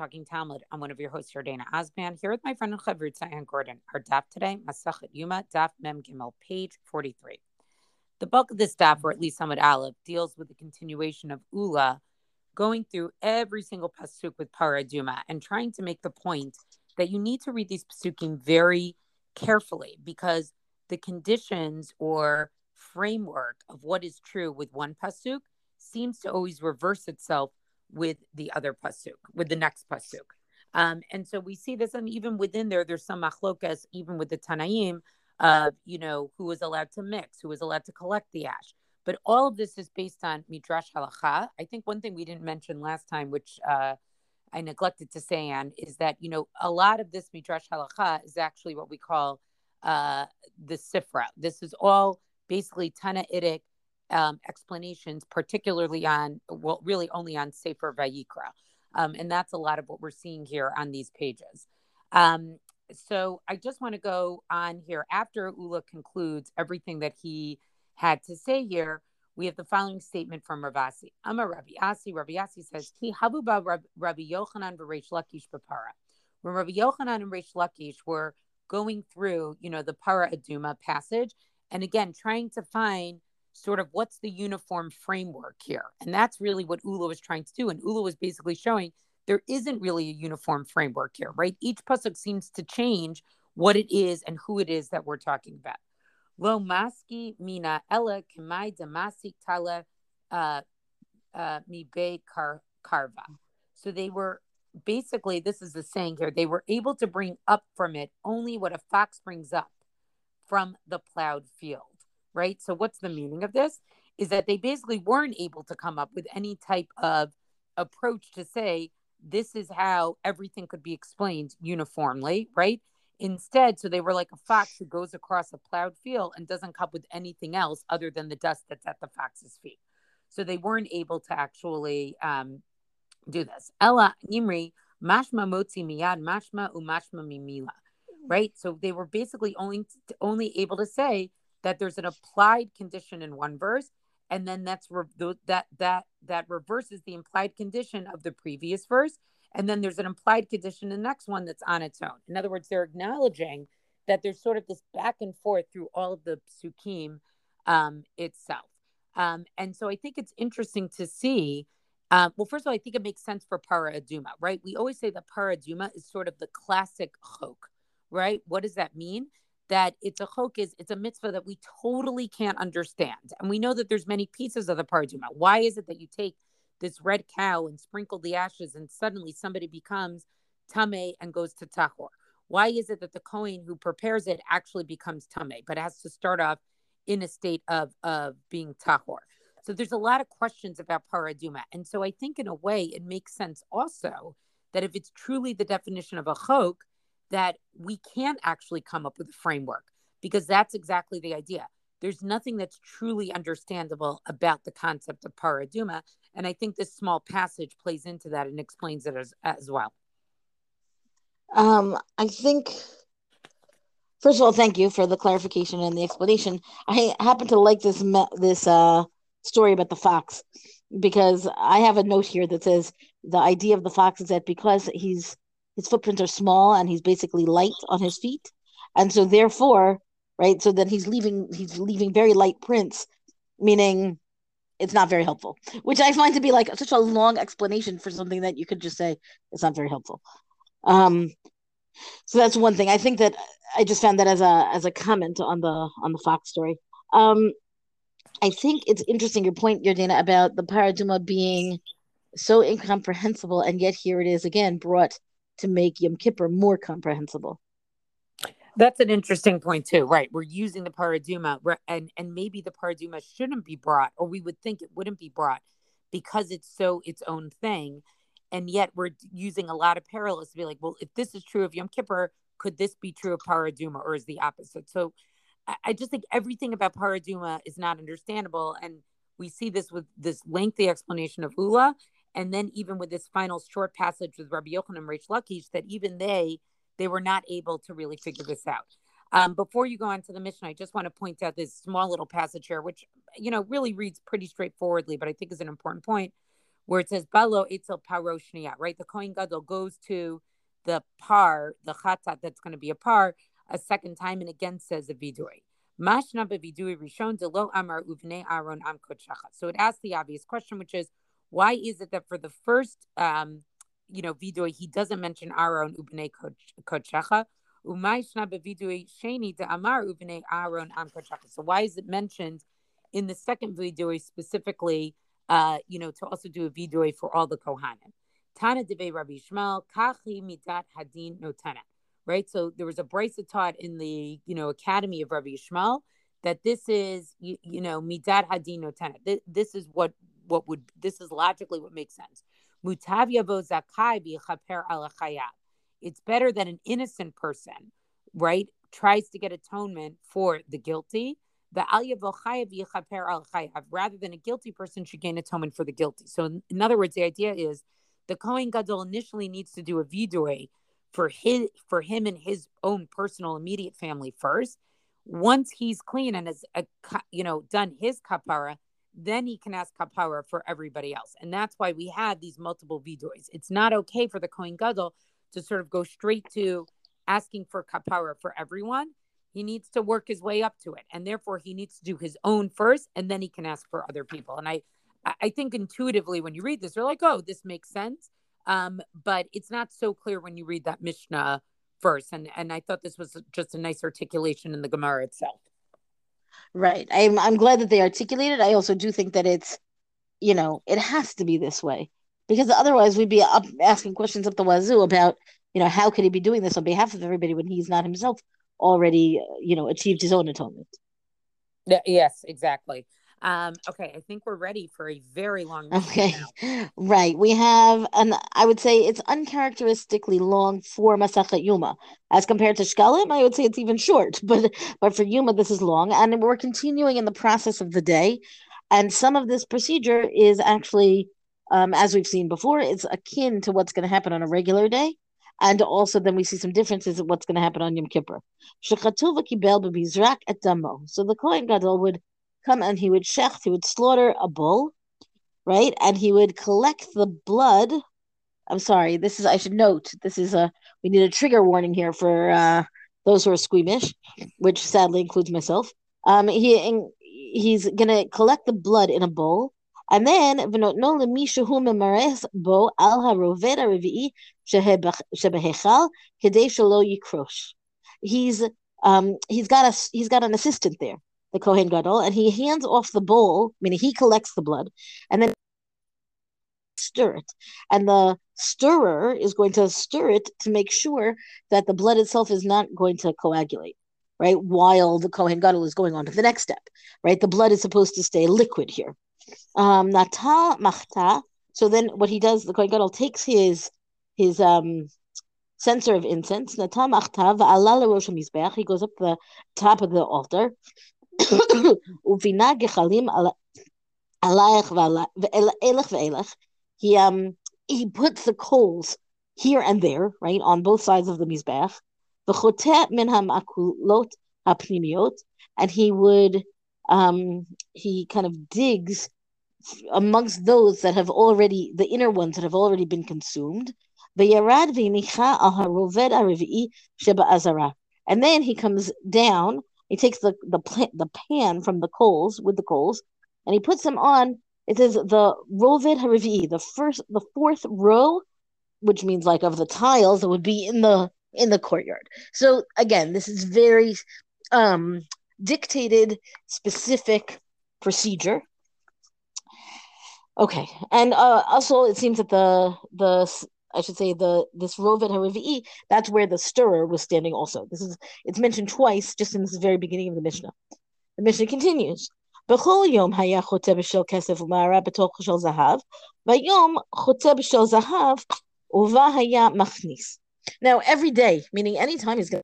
Talking Talmud. I'm one of your hosts, here, Dana Osman, here with my friend Chavrit Sayan Gordon. Our daf today, Masachet Yuma, daf Mem Gimel, page 43. The bulk of this daf, or at least Samad Aleph, deals with the continuation of Ula, going through every single pasuk with Paraduma and trying to make the point that you need to read these pasukim very carefully because the conditions or framework of what is true with one pasuk seems to always reverse itself with the other pasuk, with the next pasuk. Um, and so we see this, and even within there, there's some machlokas, even with the Tanaim, of you know who was allowed to mix, who was allowed to collect the ash. But all of this is based on midrash halacha. I think one thing we didn't mention last time, which uh, I neglected to say, Anne, is that you know a lot of this midrash halacha is actually what we call uh, the sifra. This is all basically Tanaitic um, explanations, particularly on, well, really only on Sefer Vayikra. Um, and that's a lot of what we're seeing here on these pages. Um, so I just want to go on here after Ula concludes everything that he had to say here. We have the following statement from Ravasi. Amar Rabbi Asi. Rabbi Asi says, Ki habuba Rabbi Yochanan v'Reish Lakish b'para. When Rabbi Yochanan and Reish Lakish were going through, you know, the Para Aduma passage, and again, trying to find sort of what's the uniform framework here. And that's really what Ula was trying to do. And Ula was basically showing there isn't really a uniform framework here, right? Each pasuk seems to change what it is and who it is that we're talking about. Lo maski mina ella tala uh, uh, karva. So they were basically, this is the saying here, they were able to bring up from it only what a fox brings up from the plowed field right? So, what's the meaning of this? Is that they basically weren't able to come up with any type of approach to say, this is how everything could be explained uniformly, right? Instead, so they were like a fox who goes across a plowed field and doesn't come with anything else other than the dust that's at the fox's feet. So they weren't able to actually um, do this. Ella Imri, mashma motzi miyad, mashma umashma mimila, right? So they were basically only only able to say that there's an applied condition in one verse and then that's re- that that that reverses the implied condition of the previous verse and then there's an implied condition in the next one that's on its own in other words they're acknowledging that there's sort of this back and forth through all of the psukim um, itself um, and so i think it's interesting to see uh, well, first of all, I think it makes sense for para aduma, right? We always say that para aduma is sort of the classic chok, right? What does that mean? That it's a chok is it's a mitzvah that we totally can't understand. And we know that there's many pieces of the paraduma. Why is it that you take this red cow and sprinkle the ashes and suddenly somebody becomes tame and goes to tahor? Why is it that the Kohen who prepares it actually becomes tame, but has to start off in a state of, of being tahor? So there's a lot of questions about paraduma. And so I think in a way it makes sense also that if it's truly the definition of a chok, that we can't actually come up with a framework because that's exactly the idea. There's nothing that's truly understandable about the concept of paraduma. And I think this small passage plays into that and explains it as, as well. Um, I think, first of all, thank you for the clarification and the explanation. I happen to like this this uh, story about the fox because I have a note here that says the idea of the fox is that because he's his footprints are small and he's basically light on his feet. And so therefore right so then he's leaving he's leaving very light prints meaning it's not very helpful which i find to be like such a long explanation for something that you could just say it's not very helpful. Um so that's one thing. I think that i just found that as a as a comment on the on the fox story. Um i think it's interesting your point Dana, about the paraduma being so incomprehensible and yet here it is again brought to make Yom Kippur more comprehensible. That's an interesting point too, right? We're using the paraduma, and and maybe the paraduma shouldn't be brought, or we would think it wouldn't be brought because it's so its own thing, and yet we're using a lot of parallels to be like, well, if this is true of Yom Kippur, could this be true of paraduma, or is the opposite? So, I, I just think everything about paraduma is not understandable, and we see this with this lengthy explanation of Ula, and then even with this final short passage with Rabbi Yochanan and Reish Lakish, that even they they were not able to really figure this out. Um, before you go on to the mission, I just want to point out this small little passage here, which you know really reads pretty straightforwardly, but I think is an important point. where it says Balo Eitzel Paroshnia, right? The Kohen Gadol goes to the par, the chatat that's going to be a par, a second time and again says a vidui. Mashna bevidui rishon delo amar uvnei aron am So it asks the obvious question, which is, why is it that for the first, um, you know, vidui he doesn't mention Aaron ubnei kodshacha, umayshna bevidui sheni de amar ubnei Aaron am kodshacha. So why is it mentioned in the second vidui specifically? Uh, you know, to also do a vidui for all the kohanim. Tana debe Rabbi Yishmael kachi midat hadin notana right? So there was a brisa taught in the you know academy of Rabbi Yishmael that this is you, you know midat hadin notana. This, this is what what would this is logically what makes sense. Mutavia zakai bichaper It's better that an innocent person, right, tries to get atonement for the guilty. The rather than a guilty person should gain atonement for the guilty. So, in, in other words, the idea is the Kohen Gadol initially needs to do a vidui for his for him and his own personal immediate family first. Once he's clean and has uh, a, you know done his kapara, then he can ask kapara for everybody else. And that's why we have these multiple vidois. It's not okay for the Kohen Gadol to sort of go straight to asking for kapara for everyone. He needs to work his way up to it, and therefore he needs to do his own first, and then he can ask for other people. And I, I think intuitively when you read this, you're like, oh, this makes sense. Um, but it's not so clear when you read that Mishnah first. And and I thought this was just a nice articulation in the Gemara itself. Right. I'm I'm glad that they articulated. I also do think that it's, you know, it has to be this way because otherwise we'd be up asking questions up the wazoo about, you know, how could he be doing this on behalf of everybody when he's not himself already, uh, you know, achieved his own atonement. Yes, exactly. Um, okay, I think we're ready for a very long. Okay, right. We have an. I would say it's uncharacteristically long for Masachet Yuma, as compared to Shkalim. I would say it's even short, but but for Yuma this is long, and we're continuing in the process of the day, and some of this procedure is actually, um, as we've seen before, it's akin to what's going to happen on a regular day. And also, then we see some differences of what's going to happen on Yom Kippur. So the Kohen Gadol would come and he would shecht, he would slaughter a bull, right? And he would collect the blood. I'm sorry, this is I should note this is a we need a trigger warning here for uh, those who are squeamish, which sadly includes myself. Um, he he's gonna collect the blood in a bowl. And then he's um he's got a he's got an assistant there the Kohen Gadol, and he hands off the bowl, meaning he collects the blood, and then stir it. And the stirrer is going to stir it to make sure that the blood itself is not going to coagulate, right? While the Kohen Gadol is going on to the next step, right? The blood is supposed to stay liquid here. Um, machta. So then what he does, the Kohen Gadol takes his his um censer of incense, machta, he goes up the top of the altar, ובינה גחלים עלייך ואילך ואילך. He, um, he puts the coals here and there, right, on both sides of the Mizbeach. וחוטא מן המעקולות הפנימיות, and he would, um, he kind of digs amongst those that have already, the inner ones that have already been consumed. וירד והניחה על הרובד הרביעי שבעזרה. And then he comes down he takes the the the pan from the coals with the coals, and he puts them on. It says the rovid harivi, the first, the fourth row, which means like of the tiles that would be in the in the courtyard. So again, this is very um, dictated, specific procedure. Okay, and uh, also it seems that the the I should say the this Rovet Harivi'i, that's where the stirrer was standing also. This is it's mentioned twice just in this very beginning of the Mishnah. The Mishnah continues. בכל יום היה חוטא בשל כסף ומערה בתוך של זהב, והיום חוטא בשל זהב ובה היה מכניס. Now every day, meaning any time he's going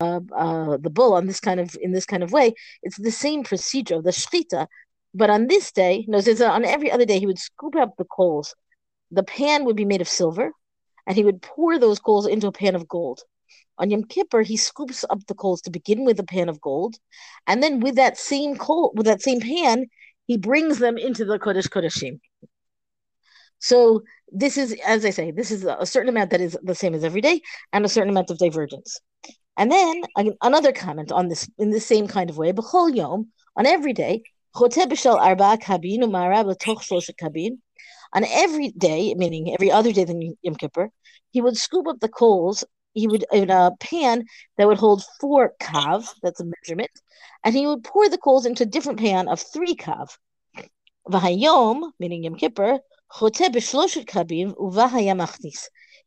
uh, uh, the bull on this kind of in this kind of way, it's the same procedure, the shchita. But on this day, no, on every other day, he would scoop up the coals the pan would be made of silver, and he would pour those coals into a pan of gold. On Yom Kippur, he scoops up the coals to begin with a pan of gold, and then with that same coal, with that same pan, he brings them into the Kodesh Kodeshim. So this is, as I say, this is a certain amount that is the same as every day, and a certain amount of divergence. And then another comment on this in the same kind of way. B'chol yom on every day. On every day, meaning every other day than Yom Kippur, he would scoop up the coals. He would in a pan that would hold four kav. That's a measurement, and he would pour the coals into a different pan of three kav. V'hayom, meaning Yom Kippur,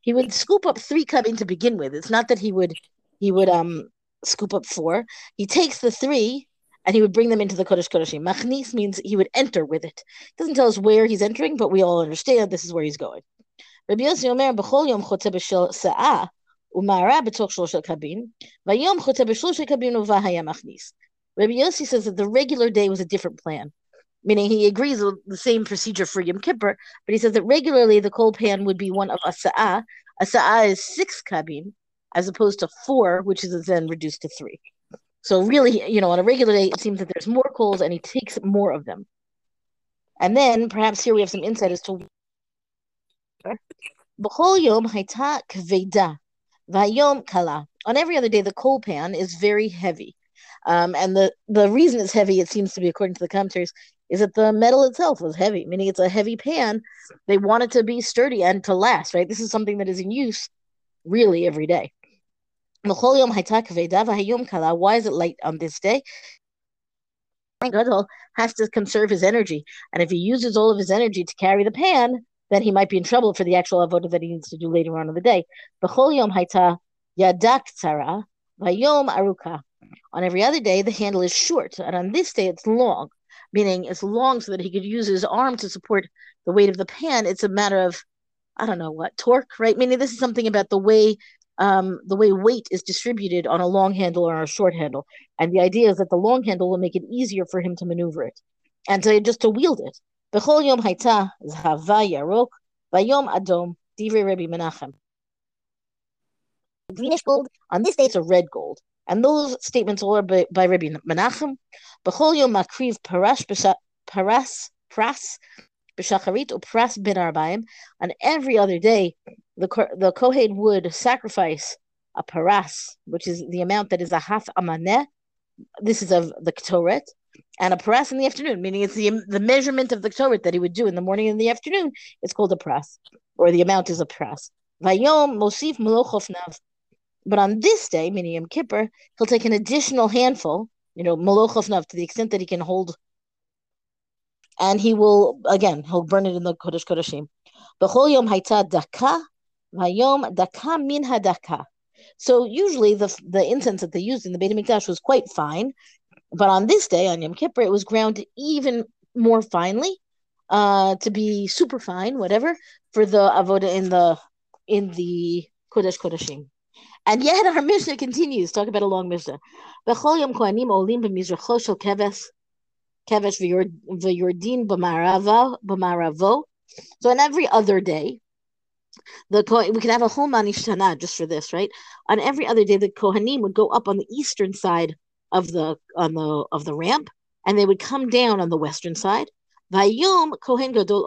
he would scoop up three kabin to begin with. It's not that he would he would um scoop up four. He takes the three and he would bring them into the Kodesh Kodeshim. Machnis means he would enter with it. It doesn't tell us where he's entering, but we all understand this is where he's going. Rabbi Yossi Omer b'chol yom b'shel kabin b'shlosh kabin uvahaya machnis. Rabbi Yossi says that the regular day was a different plan meaning he agrees with the same procedure for Yom Kippur, but he says that regularly the coal pan would be one of a sa'ah. A sa'ah is six kabin, as opposed to four, which is then reduced to three. So really, you know, on a regular day, it seems that there's more coals and he takes more of them. And then perhaps here we have some insight as to yom kveda, vayom kala. On every other day, the coal pan is very heavy. Um, and the, the reason it's heavy, it seems to be according to the commentaries, is that the metal itself was heavy, meaning it's a heavy pan. They want it to be sturdy and to last, right? This is something that is in use really every day. Why is it light on this day? Gadol has to conserve his energy, and if he uses all of his energy to carry the pan, then he might be in trouble for the actual avodah that he needs to do later on in the day. On every other day, the handle is short, and on this day, it's long meaning it's long so that he could use his arm to support the weight of the pan. It's a matter of, I don't know what, torque, right? Meaning this is something about the way um, the way weight is distributed on a long handle or a short handle. And the idea is that the long handle will make it easier for him to maneuver it and to just to wield it. Greenish gold. On this day, it's a red gold. And those statements are by, by Rabbi Menachem. B'chol yom makriv parash paras pras b'shacharit upras bin arbaim. On every other day, the the kohen would sacrifice a paras, which is the amount that is a half amaneh. This is of the ketoret, and a paras in the afternoon, meaning it's the the measurement of the ketoret that he would do in the morning and the afternoon. It's called a paras, or the amount is a paras. Vayom mosif melochofnav but on this day, meaning Yom Kippur, he'll take an additional handful, you know, Malochovnav, to the extent that he can hold. And he will, again, he'll burn it in the Kodesh Kodeshim. B'chol yom haita daka, vayom daka min hadaka. So usually the the incense that they used in the Beit HaMikdash was quite fine, but on this day, on Yom Kippur, it was ground even more finely, uh, to be super fine, whatever, for the avoda in the in the Kodesh Kodeshim. And yet our Mishnah continues. Talk about a long Mishnah. B'chol yom kohanim olim b'mizracho shel keves kevesh v'yordin b'maravo. So on every other day, the we can have a whole manishtana just for this, right? On every other day, the kohanim would go up on the eastern side of the on the of the ramp, and they would come down on the western side. Vayom kohen gadol.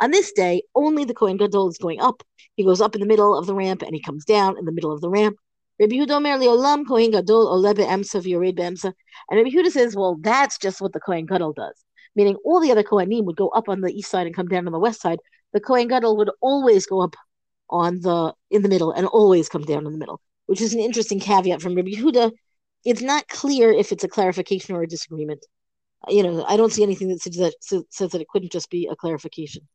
On this day, only the kohen gadol is going up, he goes up in the middle of the ramp and he comes down in the middle of the ramp. Rabbi Leolam Kohen Gadol. And Rabbi Yehuda says, well, that's just what the Kohen Gadol does. Meaning all the other Kohanim would go up on the east side and come down on the west side The Kohen Gadol would always go up on the in the middle and always come down in the middle, which is an interesting caveat from Rabbi Yehuda. It's not clear if it's a clarification or a disagreement. You know, I don't see anything that says that, says that it couldn't just be a clarification.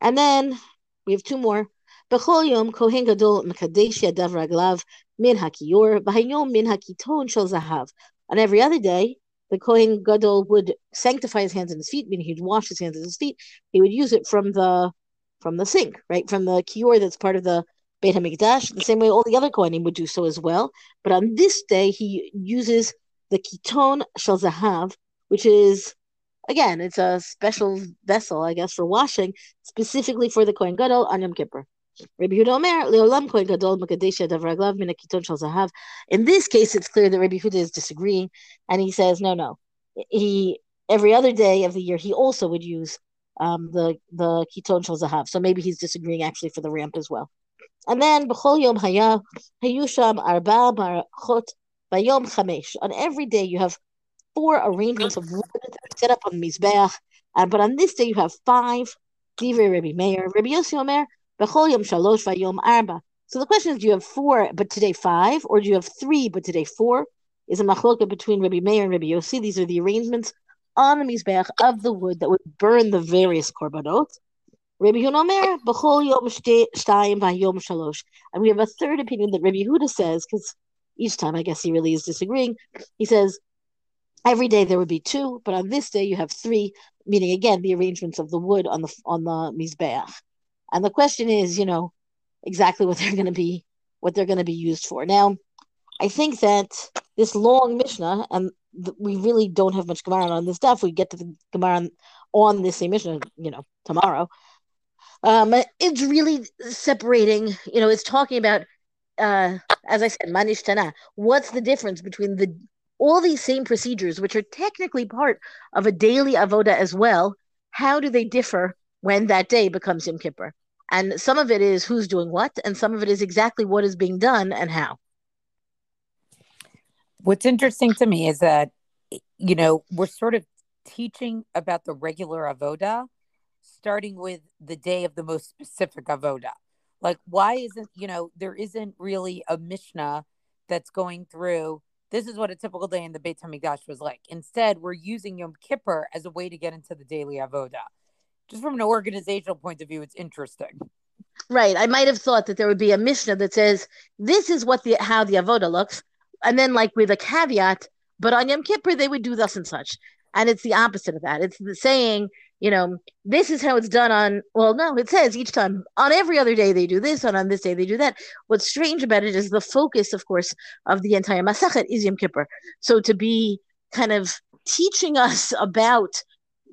And then we have two more. בכל יום כהן גדול מקדש ידיו רגליו מן הכיור, והיום מן הקיטון של זהב. On every other day, the Kohen Gadol would sanctify his hands and his feet, meaning he'd wash his hands and his feet. He would use it from the from the sink, right, from the kior that's part of the Beit Hamikdash. The same way all the other Kohanim would do so as well. But on this day, he uses the kiton shel zahav, which is again, it's a special vessel, I guess, for washing, specifically for the Kohen Gadol on Yom Kippur. Rabbi Yehuda Omer, Leolam Kohen Gadol Makadesha Davraglav Min Akiton Shal Zahav. In this case, it's clear that Rabbi Huda is disagreeing, and he says, no, no. He every other day of the year he also would use um, the the Kiton Shel Zahav. So maybe he's disagreeing actually for the ramp as well. And then B'chol Yom Haya Hayusham Arba Marachot Bayom Chamesh. On every day you have four arrangements of wood set up on Mizbeach, and but on this day you have five. Divrei Rabbi Meir, Rabbi Yossi Omer, Vayom. So the question is, do you have four, but today five, or do you have three, but today four? Is a machloka between Rabbi Meir and Rabbi Yossi. These are the arrangements on the mizbeach of the wood that would burn the various korbanot. Rabbi Yehuda b'chol yom shtayim v'yom shalosh. And we have a third opinion that Rabbi Yehuda says, because each time I guess he really is disagreeing. He says every day there would be two, but on this day you have three, meaning again the arrangements of the wood on the on the mizbeach. And the question is, you know, exactly what they're going to be, what they're going to be used for. Now, I think that this long Mishnah, and th- we really don't have much Gemara on this stuff. We get to the Gemara on, on this same Mishnah, you know, tomorrow. Um, it's really separating. You know, it's talking about, uh, as I said, manish tana. What's the difference between the all these same procedures, which are technically part of a daily avoda as well? How do they differ when that day becomes Yom Kippur? And some of it is who's doing what, and some of it is exactly what is being done and how. What's interesting to me is that, you know, we're sort of teaching about the regular avoda, starting with the day of the most specific avoda. Like, why isn't, you know, there isn't really a Mishnah that's going through this is what a typical day in the Beit HaMikdash was like. Instead, we're using Yom Kippur as a way to get into the daily avoda. Just from an organizational point of view, it's interesting. Right. I might have thought that there would be a Mishnah that says this is what the how the avoda looks, and then like with a caveat, but on Yom Kippur they would do thus and such. And it's the opposite of that. It's the saying, you know, this is how it's done on well, no, it says each time on every other day they do this, and on this day they do that. What's strange about it is the focus, of course, of the entire Masachet is Yom Kippur. So to be kind of teaching us about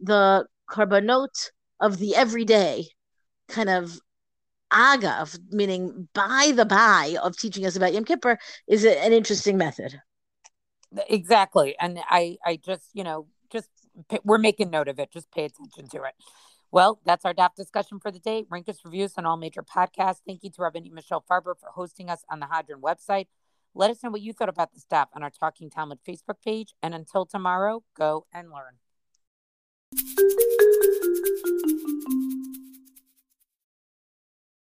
the korbanot of the everyday kind of agav, meaning by the by of teaching us about Yom Kippur, is an interesting method. Exactly, and I, I just, you know, just we're making note of it. Just pay attention to it. Well, that's our DAF discussion for the day. Rank us reviews on all major podcasts. Thank you to Rabbi Michelle Farber for hosting us on the Hadran website. Let us know what you thought about the staff on our Talking Talmud Facebook page. And until tomorrow, go and learn. Thank you.